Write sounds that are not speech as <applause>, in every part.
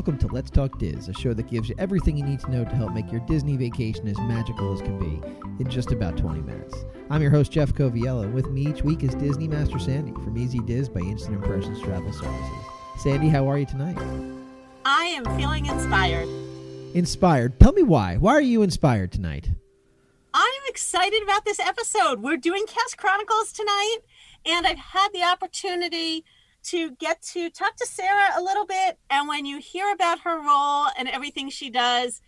Welcome to Let's Talk Diz, a show that gives you everything you need to know to help make your Disney vacation as magical as can be in just about 20 minutes. I'm your host, Jeff Coviello, and with me each week is Disney Master Sandy from Easy Diz by Instant Impressions Travel Services. Sandy, how are you tonight? I am feeling inspired. Inspired. Tell me why. Why are you inspired tonight? I'm excited about this episode. We're doing Cast Chronicles tonight, and I've had the opportunity to get to talk to Sarah a little bit. And when you hear about her role and everything she does,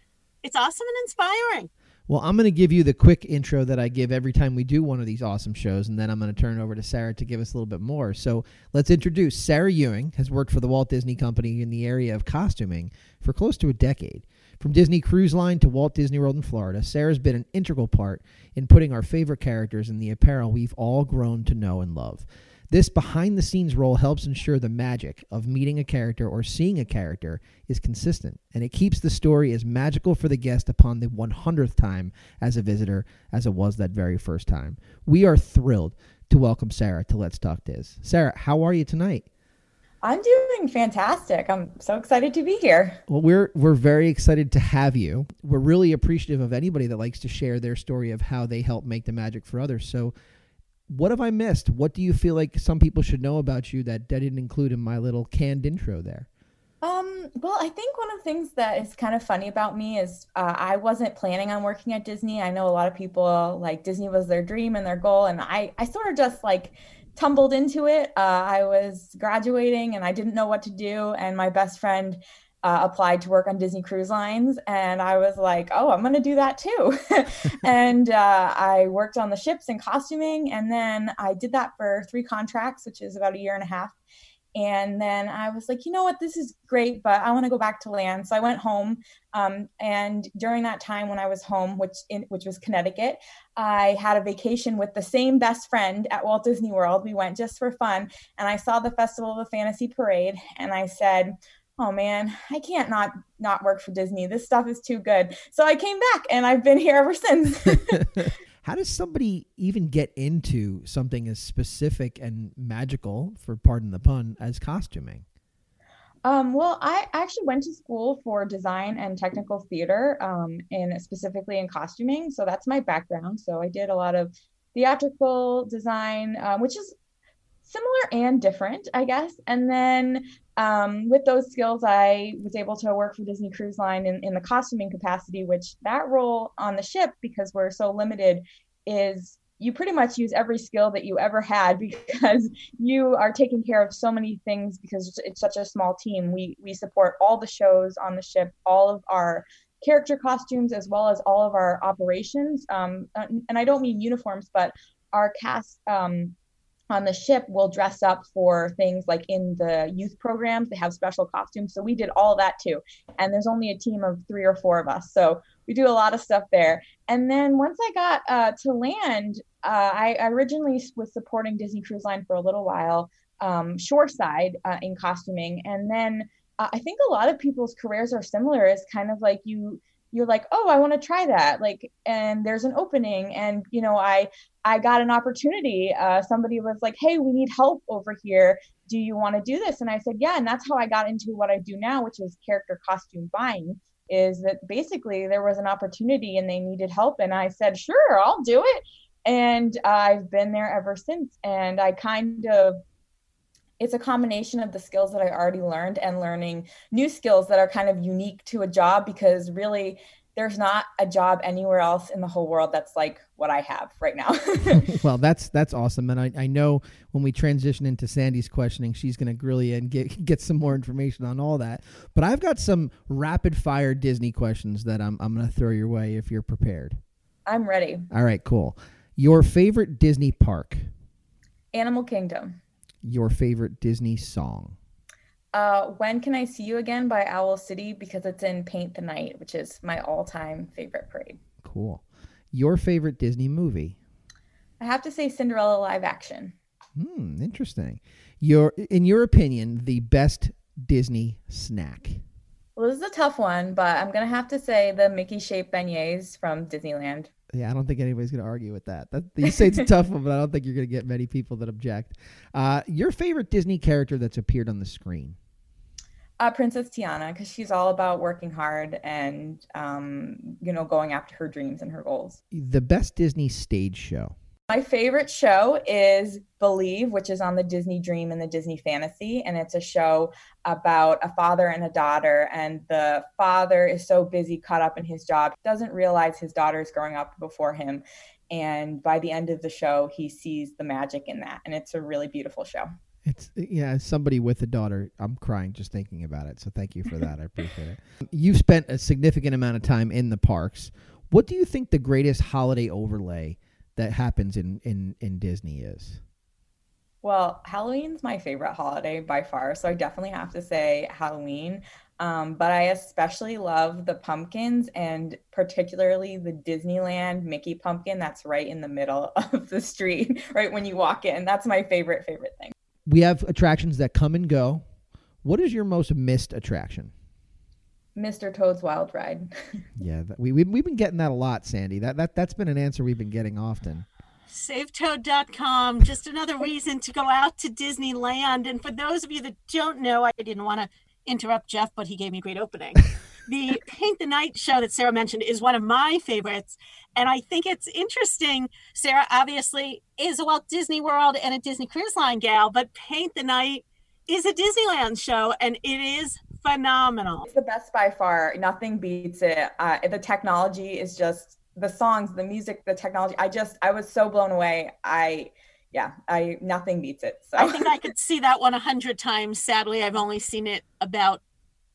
it's awesome and inspiring. Well, I'm going to give you the quick intro that I give every time we do one of these awesome shows, and then I'm going to turn over to Sarah to give us a little bit more. So let's introduce Sarah Ewing, has worked for the Walt Disney Company in the area of costuming for close to a decade. From Disney Cruise Line to Walt Disney World in Florida, Sarah's been an integral part in putting our favorite characters in the apparel we've all grown to know and love. This behind the scenes role helps ensure the magic of meeting a character or seeing a character is consistent, and it keeps the story as magical for the guest upon the 100th time as a visitor as it was that very first time. We are thrilled to welcome Sarah to Let's Talk Diz. Sarah, how are you tonight? I'm doing fantastic. I'm so excited to be here. Well, we're we're very excited to have you. We're really appreciative of anybody that likes to share their story of how they help make the magic for others. So what have I missed? What do you feel like some people should know about you that I didn't include in my little canned intro there? Um, well, I think one of the things that is kind of funny about me is uh, I wasn't planning on working at Disney. I know a lot of people like Disney was their dream and their goal, and I, I sort of just like tumbled into it. Uh, I was graduating and I didn't know what to do, and my best friend uh, applied to work on Disney Cruise Lines, and I was like, "Oh, I'm going to do that too." <laughs> and uh, I worked on the ships and costuming, and then I did that for three contracts, which is about a year and a half. And then I was like, you know what, this is great, but I want to go back to land. So I went home, um, and during that time when I was home, which in, which was Connecticut, I had a vacation with the same best friend at Walt Disney World. We went just for fun, and I saw the Festival of the Fantasy Parade, and I said oh man, I can't not not work for Disney. This stuff is too good. So I came back and I've been here ever since. <laughs> <laughs> How does somebody even get into something as specific and magical, for pardon the pun, as costuming? Um, well, I actually went to school for design and technical theater, um, and specifically in costuming. So that's my background. So I did a lot of theatrical design, um, which is similar and different, I guess. And then um, with those skills, I was able to work for Disney Cruise Line in, in the costuming capacity, which that role on the ship, because we're so limited, is you pretty much use every skill that you ever had <laughs> because you are taking care of so many things because it's, such a small team. We we support all the shows on the ship, all of our character costumes, as well as all of our operations. Um, and I don't mean uniforms, but our cast um, on the ship will dress up for things like in the youth programs. They have special costumes. So we did all that too. And there's only a team of three or four of us. So we do a lot of stuff there. And then once i got uh, to land uh, I, originally was supporting disney cruise line for a little while um, shoreside uh, in costuming. And then uh, i think a lot of people's careers are similar. It's kind of like you you're like oh i want to try that like and there's an opening and you know i i got an opportunity uh, somebody was like hey we need help over here. Do you want to do this? And i said yeah and that's how i got into what i do now which is character costume buying is that basically there was an opportunity and they needed help and i said sure i'll do it and i've been there ever since and i kind of it's a combination of the skills that I already learned and learning new skills that are kind of unique to a job because really there's not a job anywhere else in the whole world that's like what I have right now. <laughs> well, that's that's awesome, and I, I know when we transition into Sandy's questioning, she's going to grill you and get get some more information on all that. But I've got some rapid fire Disney questions that I'm I'm going to throw your way if you're prepared. I'm ready. All right, cool. Your favorite Disney park? Animal Kingdom your favorite Disney song? Uh, when Can I See You Again by Owl City because it's in Paint the Night, which is my all time favorite parade. Cool. Your favorite Disney movie? I have to say Cinderella live action. Hmm, interesting. Your in your opinion, the best Disney snack? Well, this is a tough one, but I'm gonna have to say the Mickey shaped beignets from Disneyland. Yeah, I don't think anybody's going to argue with that. that. You say it's a tough one, but I don't think you're going to get many people that object. Uh, your favorite Disney character that's appeared on the screen? Uh, Princess Tiana, because she's all about working hard and, um, you know, going after her dreams and her goals. The best Disney stage show. My favorite show is Believe, which is on the Disney Dream and the Disney Fantasy. And it's a show about a father and a daughter. And the father is so busy, caught up in his job, doesn't realize his daughter is growing up before him. And by the end of the show, he sees the magic in that. And it's a really beautiful show. It's yeah, as somebody with a daughter, I'm crying just thinking about it. So thank you for that. I appreciate it. <laughs> You've spent a significant amount of time in the parks. What do you think the greatest holiday overlay that happens in in in Disney is? Well, Halloween's my favorite holiday by far, so I definitely have to say Halloween. Um, but I especially love the pumpkins and particularly the Disneyland Mickey pumpkin that's right in the middle <laughs> of the street, right when you walk in. That's my favorite, favorite thing we have attractions that come and go. What is your most missed attraction? Mr. Toad's Wild Ride. <laughs> yeah, we, we we've been getting that a lot, Sandy. That that that's been an answer we've been getting often. SaveToad.com, just another reason to go out to Disneyland. And for those of you that don't know, I didn't want to interrupt Jeff, but he gave me a great opening. <laughs> the Paint the Night show that Sarah mentioned is one of my favorites. And I think it's interesting. Sarah obviously is a Walt Disney World and a Disney Cruise Line gal, but Paint the Night is a Disneyland show and it is phenomenal. It's the best by far. Nothing beats it. Uh, the technology is just the songs, the music, the technology. I just, I was so blown away. I, yeah, I nothing beats it. So I think I could see that one a hundred times. Sadly, I've only seen it about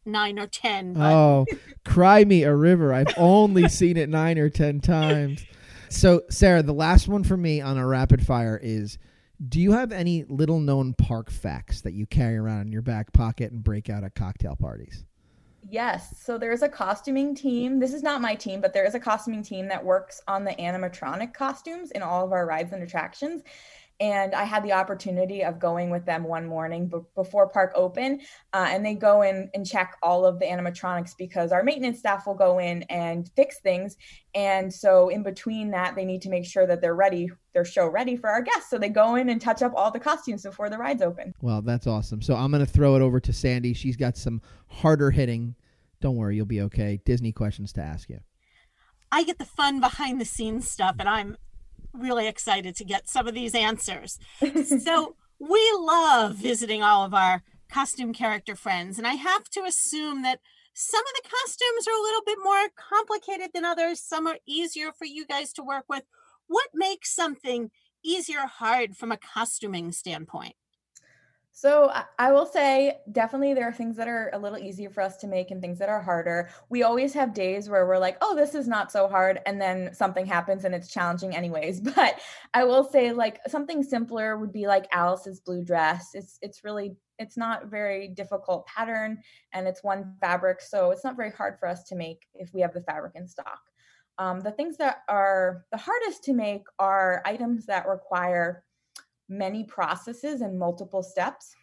nine or ten. But... Oh, cry me a river. I've only <laughs> seen it nine or ten times. So, Sarah, the last one for me on a rapid fire is do you have any little known park facts that you carry around in your back pocket and break out at cocktail parties? Yes. So there's a costuming team. This is not my team, but there is a costuming team that works on the animatronic costumes in all of our rides and attractions and I had the opportunity of going with them one morning b- before park open, uh, and they go in and check all of the animatronics because our maintenance staff will go in and fix things, and so in between that, they need to make sure that they're ready, their show ready for our guests. So they go in and touch up all the costumes before the rides open. Well, that's awesome. So I'm going to throw it over to Sandy. She's got some harder hitting. Don't worry, you'll be okay. Disney questions to ask you. I get the fun behind the scenes stuff, and I'm really excited to get some of these answers. <laughs> so we love visiting all of our costume character friends, and I have to assume that some of the costumes are a little bit more complicated than others. Some are easier for you guys to work with. What makes something easier or hard from a costuming standpoint? So I will say definitely there are things that are a little easier for us to make and things that are harder. We always have days where we're like, "Oh, this is not so hard," and then something happens and it's challenging anyways. <laughs> But I will say like something simpler would be like Alice's blue dress. It's it's really it's not very difficult pattern and it's one fabric, so it's not very hard for us to make if we have the fabric in stock. Um, the things that are the hardest to make are items that require many processes and multiple steps.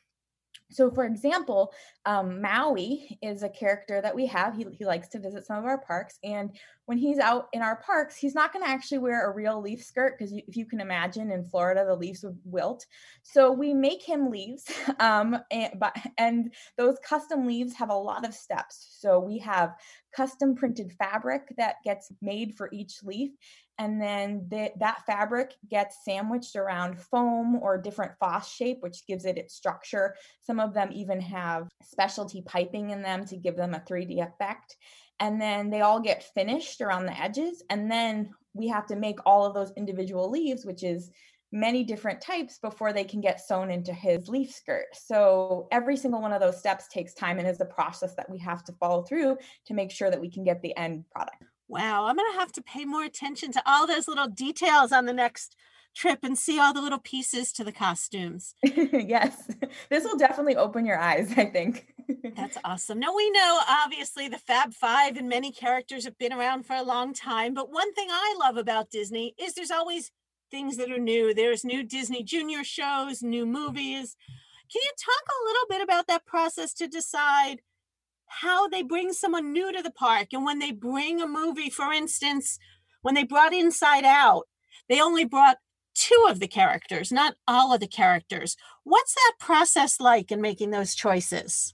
So, for example, um, Maui is a character that we have. He, he likes to visit some of our parks. And when he's out in our parks, he's not going to actually wear a real leaf skirt because if you can imagine in Florida, the leaves would wilt. So we make him leaves. <laughs> Um, and, but, and those custom leaves have a lot of steps. So we have custom printed fabric that gets made for each leaf and then the, that fabric gets sandwiched around foam or different Fosshape which gives it its structure some of them even have specialty piping in them to give them a 3d effect and then they all get finished around the edges and then we have to make all of those individual leaves which is many different types before they can get sewn into his leaf skirt. So every single one of those steps takes time and is a process that we have to follow through to make sure that we can get the end product. Wow, I'm going to have to pay more attention to all those little details on the next trip and see all the little pieces to the costumes. <laughs> yes, <laughs> this will definitely open your eyes, I think. That's awesome. Now, we know obviously the Fab Five and many characters have been around for a long time, but one thing I love about Disney is there's always things that are new. There's new Disney Junior shows, new movies. Can you talk a little bit about that process to decide? how they bring someone new to the park. And when they bring a movie, for instance, when they brought Inside Out, they only brought two of the characters, not all of the characters. What's that process like in making those choices?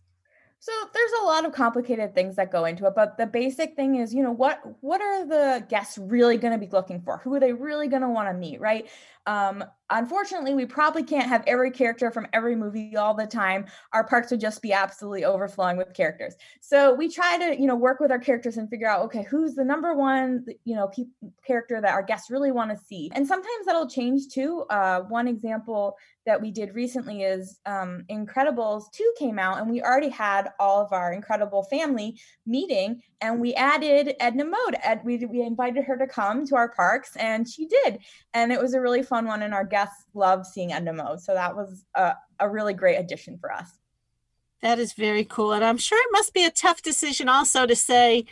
So there's a lot of complicated things that go into it, but the basic thing is, you know, what what are the guests really going to be looking for? Who are they really going to want to meet, right? Um, unfortunately, we probably can't have every character from every movie all the time. Our parks would just be absolutely overflowing with characters. So we try to, you know, work with our characters and figure out, okay, who's the number one, you know, pe- character that our guests really want to see. And sometimes that'll change too. Uh, one example that we did recently is um, Incredibles 2 came out, and we already had all of our Incredible family meeting, and we added Edna Mode. Ed, we, we invited her to come to our parks, and she did. And it was a really fun one, and our guests loved seeing Edna Mode. So that was a, a really great addition for us. That is very cool. And I'm sure it must be a tough decision also to say,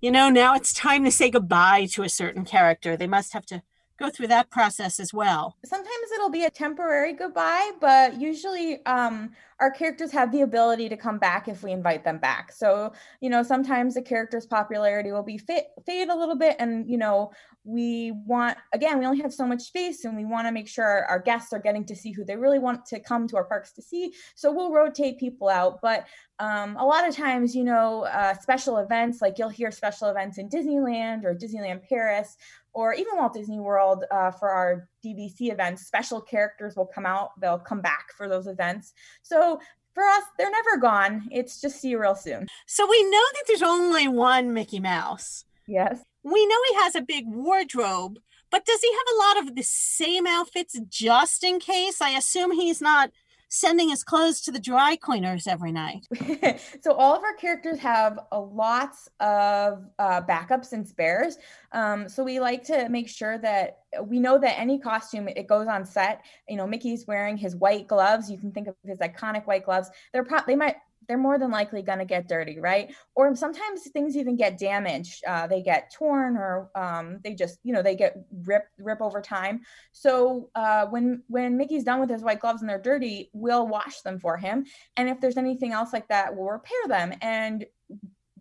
you know, now it's time to say goodbye to a certain character. They must have to go through that process as well. Sometimes it'll be a temporary goodbye, but usually um, our characters have the ability to come back if we invite them back. So, you know, sometimes the character's popularity will be fade, fade a little bit. And, you know, we want, again, we only have so much space and we want to make sure our guests are getting to see who they really want to come to our parks to see. So we'll rotate people out. But um, a lot of times, you know, uh, special events, like you'll hear special events in Disneyland or Disneyland Paris or even Walt Disney World uh, for our DVC events, special characters will come out. They'll come back for those events. So for us, they're never gone. It's just see you real soon. So we know that there's only one Mickey Mouse. Yes. We know he has a big wardrobe, but does he have a lot of the same outfits just in case? I assume he's not sending his clothes to the dry cleaners every night. <laughs> so all of our characters have a lots of uh, backups and spares. Um, so we like to make sure that we know that any costume it goes on set. You know, Mickey's wearing his white gloves. You can think of his iconic white gloves. They're pro- they might they're more than likely going to get dirty, right? Or sometimes things even get damaged. Uh, they get torn, or um, they just, you know, they get rip rip over time. So uh, when when Mickey's done with his white gloves and they're dirty, we'll wash them for him. And if there's anything else like that, we'll repair them. And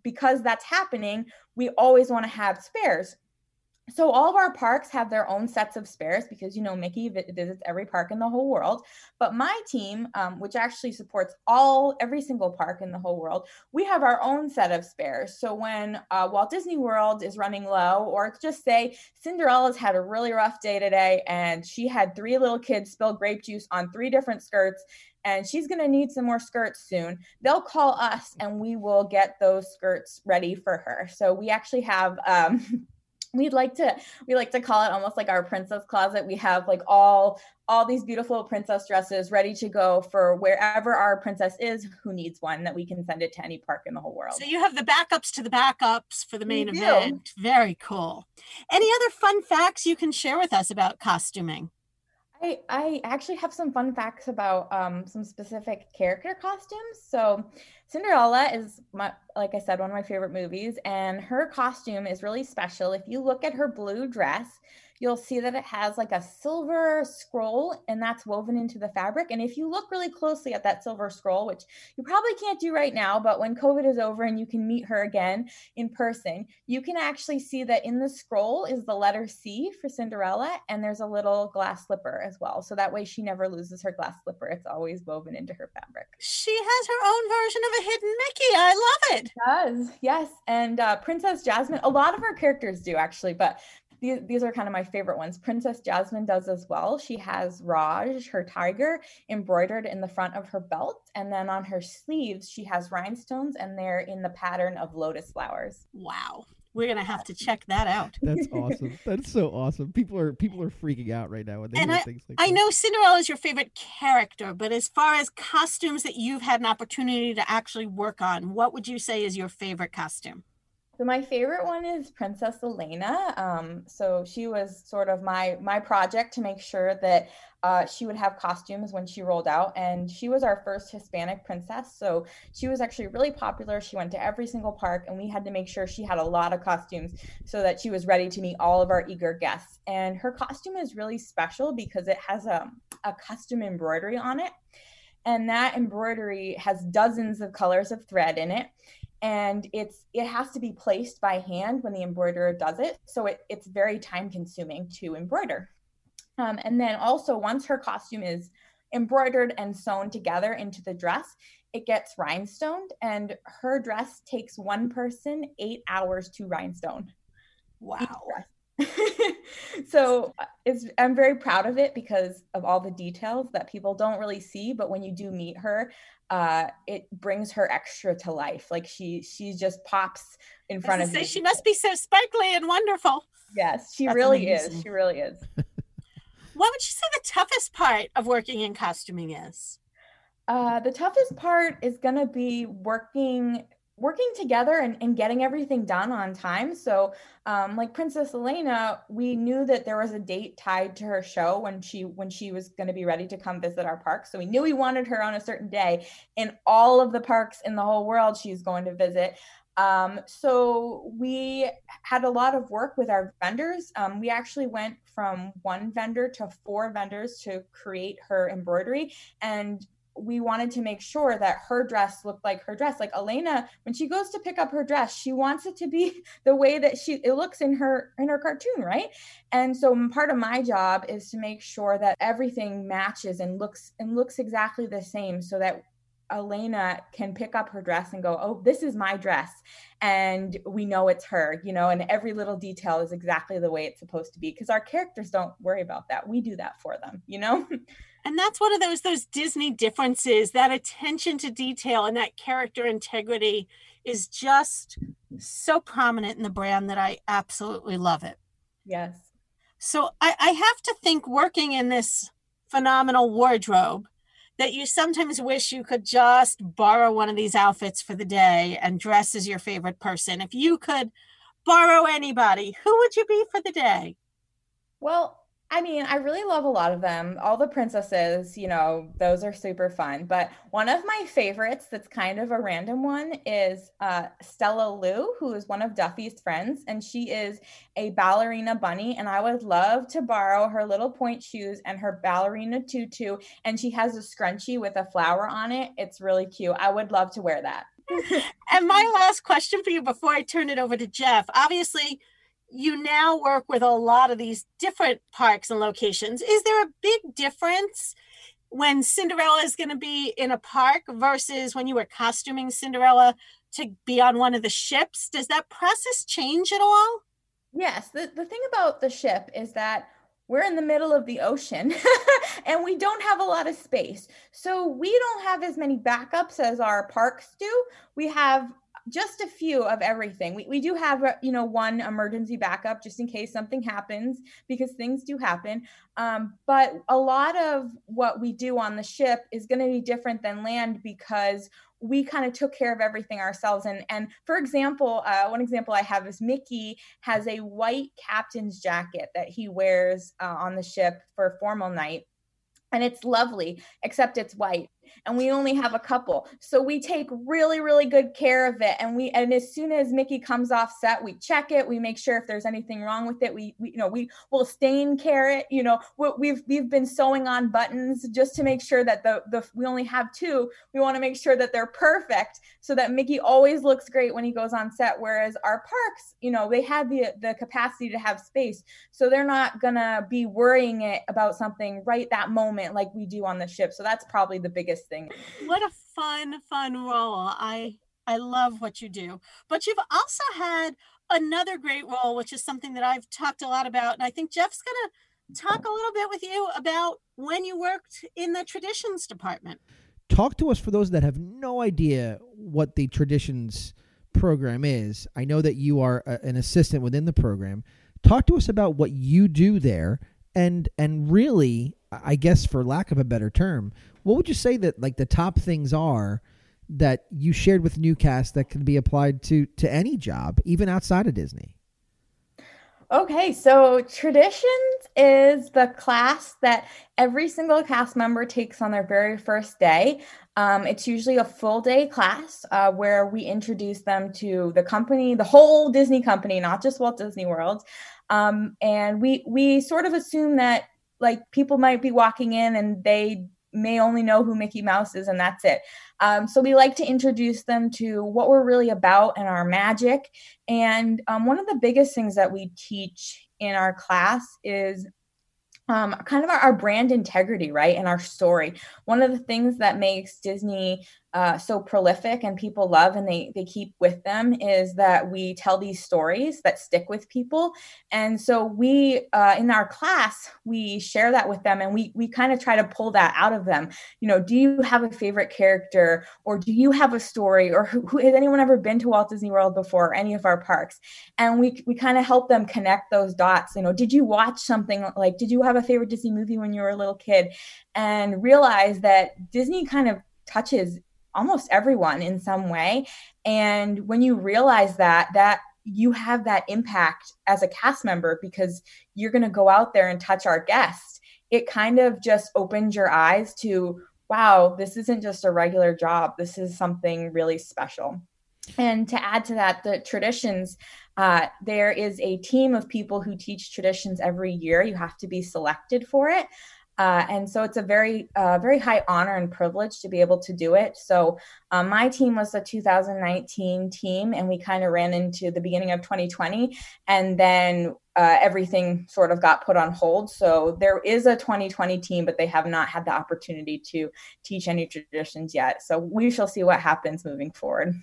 because that's happening, we always want to have spares so all of our parks have their own sets of spares because you know mickey visits every park in the whole world but my team um, which actually supports all every single park in the whole world we have our own set of spares so when uh, walt disney world is running low or just say cinderella's had a really rough day today and she had three little kids spill grape juice on three different skirts and she's going to need some more skirts soon. They'll call us and we will get those skirts ready for her. So we actually have um, <laughs> we'd like to we like to call it almost like our princess closet. We have like all all these beautiful princess dresses ready to go for wherever our princess is who needs one that we can send it to any park in the whole world. So you have the backups to the backups for the main event. Very cool. Any other fun facts you can share with us about costuming I, I actually have some fun facts about um, some specific character costumes. So, Cinderella is my, like I said, one of my favorite movies, and her costume is really special. If you look at her blue dress, you'll see that it has like a silver scroll and that's woven into the fabric. And if you look really closely at that silver scroll, which you probably can't do right now, but when COVID is over and you can meet her again in person, you can actually see that in the scroll is the letter C for Cinderella and there's a little glass slipper as well. So that way she never loses her glass slipper. It's always woven into her fabric. She has her own version of a hidden Mickey. I love it. It does. Yes. And uh, Princess Jasmine, a lot of our characters do actually, but these, these are kind of my favorite ones. Princess Jasmine does as well. She has Rajah, her tiger, embroidered in the front of her belt. And then on her sleeves, she has rhinestones and they're in the pattern of lotus flowers. Wow. We're gonna have to check that out. <laughs> That's <laughs> awesome. That's so awesome. People are people are freaking out right now when they and hear I, things like I that. know Cinderella is your favorite character, but as far as costumes that you've had an opportunity to actually work on, what would you say is your favorite costume? So my favorite one is Princess Elena. Um, so she was sort of my my project to make sure that uh, she would have costumes when she rolled out, and she was our first Hispanic princess. So she was actually really popular. She went to every single park, and we had to make sure she had a lot of costumes so that she was ready to meet all of our eager guests. And her costume is really special because it has a, a custom embroidery on it and that embroidery has dozens of colors of thread in it and it's it has to be placed by hand when the embroiderer does it. So it, it's very time consuming to embroider. Um, and then also once her costume is embroidered and sewn together into the dress it gets rhinestoned, and her dress takes one person eight hours to rhinestone. Wow. <laughs> so it's I'm very proud of it because of all the details that people don't really see, but when you do meet her, uh, it brings her extra to life. Like she she just pops in front of you. She must be so sparkly and wonderful. Yes, she That's really amazing. is. She really is. <laughs> what would you say the toughest part of working in costuming is? Uh, the toughest part is going to be working working together and, and getting everything done on time. So, um, like Princess Elena, we knew that there was a date tied to her show when she when she was going to be ready to come visit our park. So we knew we wanted her on a certain day in all of the parks in the whole world she's going to visit. Um, so we had a lot of work with our vendors. Um, we actually went from one vendor to four vendors to create her embroidery, and we wanted to make sure that her dress looked like her dress. Like Elena, when she goes to pick up her dress, she wants it to be <laughs> the way that she it looks in her in her cartoon, right? And so part of my job is to make sure that everything matches and looks and looks exactly the same so that Elena can pick up her dress and go, "Oh, this is my dress." And we know it's her, you know, and every little detail is exactly the way it's supposed to be because our characters don't worry about that. We do that for them, you know? <laughs> and that's one of those those disney differences that attention to detail and that character integrity is just so prominent in the brand that i absolutely love it. Yes. So i, I have to think working in this phenomenal wardrobe that you sometimes wish you could just borrow one of these outfits for the day and dress as your favorite person. If you could borrow anybody who would you be for the day? Well I mean, I really love a lot of them. All the princesses, you know, those are super fun. But one of my favorites that's kind of a random one is uh, Stella Lou, who is one of Duffy's friends. And she is a ballerina bunny. And I would love to borrow her little pointe shoes and her ballerina tutu. And she has a scrunchie with a flower on it. It's really cute. I would love to wear that. <laughs> and my last question for you before I turn it over to Jeff obviously, you now work with a lot of these different parks and locations. Is there a big difference when Cinderella is going to be in a park versus when you were costuming Cinderella to be on one of the ships? Does that process change at all? Yes. The, the thing about the ship is that we're in the middle of the ocean <laughs> and we don't have a lot of space. So we don't have as many backups as our parks do. We have just a few of everything. We, we do have, uh, you know, one emergency backup just in case something happens because things do happen. Um, but a lot of what we do on the ship is going to be different than land because we kind of took care of everything ourselves. And and for example, uh, one example I have is Mickey has a white captain's jacket that he wears uh, on the ship for formal night and it's lovely except it's white and we only have a couple. So we take really really good care of it. And we and as soon as mickey comes off set we check it. We make sure if there's anything wrong with it we, we you know we will stain care it you know. We've we've been sewing on buttons just to make sure that the the we only have two. We want to make sure that they're perfect so that mickey always looks great when he goes on set whereas our parks you know they have the the capacity to have space. So they're not gonna be worrying it about something right that moment like we do on the ship. So that's probably the biggest thing. What a fun, fun role. I I love what you do. But you've also had another great role, which is something that I've talked a lot about. And I think Jeff's gonna talk a little bit with you about when you worked in the traditions department. Talk to us for those that have no idea what the traditions program is. I know that you are a, an assistant within the program. Talk to us about what you do there and and really I guess for lack of a better term, what would you say that like the top things are that you shared with Newcast that can be applied to to any job, even outside of Disney? Okay, so Traditions is the class that every single cast member takes on their very first day. Um, it's usually a full day class uh, where we introduce them to the company, the whole Disney company, not just Walt Disney World. Um, and we we sort of assume that like people might be walking in and they may only know who Mickey Mouse is, and that's it. Um, so we like to introduce them to what we're really about and our magic. And um, one of the biggest things that we teach in our class is um, kind of our, our, brand integrity, right? And our story. One of the things that makes Disney uh, so prolific and people love and they they keep with them is that we tell these stories that stick with people. And so we uh, in our class we share that with them and we we kind of try to pull that out of them. You know do you have a favorite character or do you have a story or who, who has anyone ever been to walt disney world before or any of our parks? And we we kind of help them connect those dots you know did you watch something like did you have a favorite disney movie when you were a little kid? And realize that disney kind of touches almost everyone in some way. And when you realize that, that you have that impact as a cast member because you're going to go out there and touch our guests. It kind of just opens your eyes to, wow, this isn't just a regular job. This is something really special. And to add to that, the traditions, uh, there is a team of people who teach traditions every year. You have to be selected for it. Uh, and so it's a very, uh, very high honor and privilege to be able to do it. So um, my team was a 2019 team, and we kind of ran into the beginning of 2020, and then uh, everything sort of got put on hold. So there is a 2020 team, but they have not had the opportunity to teach any traditions yet. So we shall see what happens moving forward.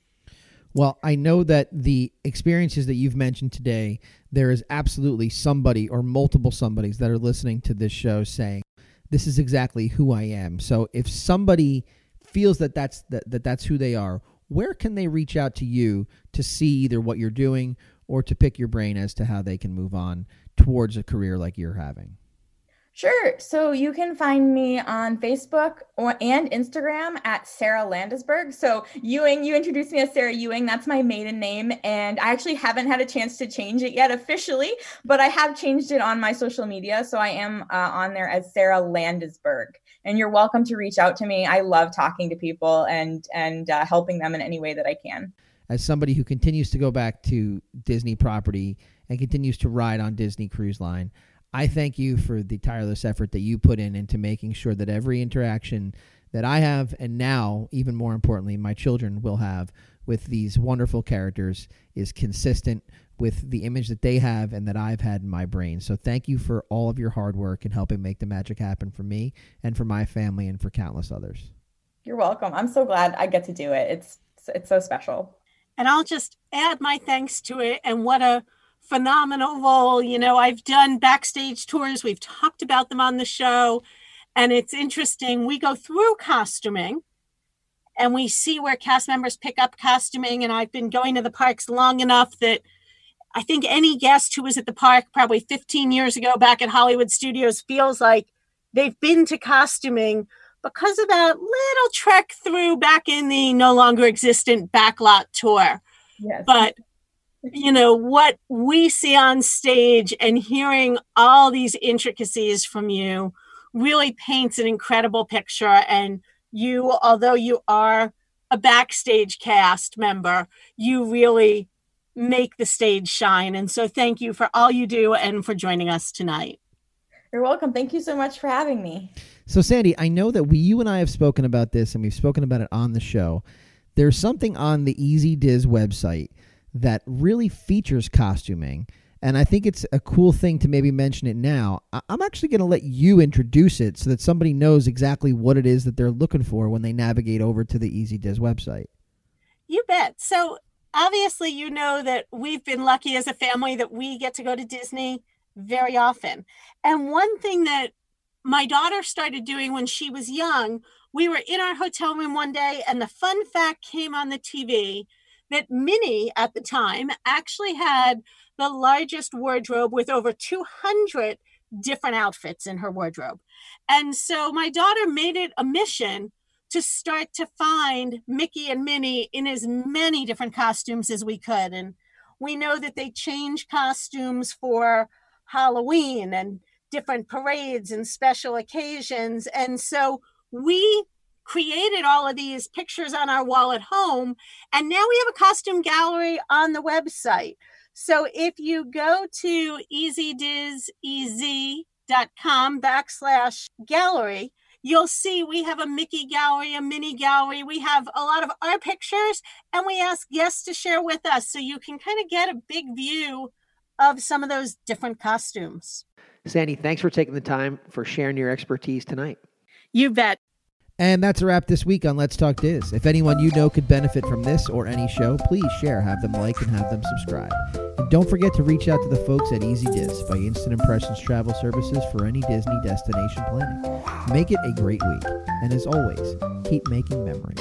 Well, I know that the experiences that you've mentioned today, there is absolutely somebody or multiple somebodies that are listening to this show saying, this is exactly who I am. So if somebody feels that that's that, that that's who they are, where can they reach out to you to see either what you're doing or to pick your brain as to how they can move on towards a career like you're having? Sure. So you can find me on Facebook or, and Instagram at Sarah Landesberg. So Ewing, you introduced me as Sarah Ewing. That's my maiden name. And I actually haven't had a chance to change it yet officially, but I have changed it on my social media. So I am uh, on there as Sarah Landesberg. And you're welcome to reach out to me. I love talking to people and, and uh, helping them in any way that I can. As somebody who continues to go back to Disney property and continues to ride on Disney Cruise Line, I thank you for the tireless effort that you put in into making sure that every interaction that I have, and now, even more importantly, my children will have with these wonderful characters is consistent with the image that they have and that I've had in my brain. So thank you for all of your hard work and helping make the magic happen for me and for my family and for countless others. You're welcome. I'm so glad I get to do it. It's it's so special. And I'll just add my thanks to it and what a phenomenal role. You know, I've done backstage tours, we've talked about them on the show, and it's interesting. We go through costuming and we see where cast members pick up costuming. And I've been going to the parks long enough that I think any guest who was at the park probably 15 years ago back at Hollywood Studios feels like they've been to costuming because of that little trek through back in the no longer existent backlot tour. Yes. But you know what we see on stage and hearing all these intricacies from you really paints an incredible picture. And you although you are a backstage cast member you really make the stage shine. And so thank you for all you do and for joining us tonight. You're welcome. Thank you so much for having me. So sandy i know that we you and i have spoken about this and we've spoken about it on the show. There's something on the easy diz website that really features costuming. And I think it's a cool thing to maybe mention it now. I'm actually going to let you introduce it so that somebody knows exactly what it is that they're looking for when they navigate over to the EZ-DIZ website. You bet. So, obviously, you know that we've been lucky as a family that we get to go to Disney very often. And one thing that my daughter started doing when she was young, we were in our hotel room one day, and the fun fact came on the TV that Minnie at the time actually had the largest wardrobe with over 200 different outfits in her wardrobe. And so my daughter made it a mission to start to find Mickey and Minnie in as many different costumes as we could. And we know that they change costumes for Halloween and different parades and special occasions. And so we created all of these pictures on our wall at home. And now we have a costume gallery on the website. So if you go to ezdizez.com backslash gallery, you'll see we have a Mickey gallery, a Minnie gallery. We have a lot of our pictures, and we ask guests to share with us so you can kind of get a big view of some of those different costumes. Sandy, thanks for taking the time for sharing your expertise tonight. You bet. And that's a wrap this week on Let's Talk Diz. If anyone you know could benefit from this or any show, please share, have them like, and have them subscribe. And don't forget to reach out to the folks at Easy Diz by Instant Impressions Travel Services for any Disney destination planning. Make it a great week. And as always, keep making memories.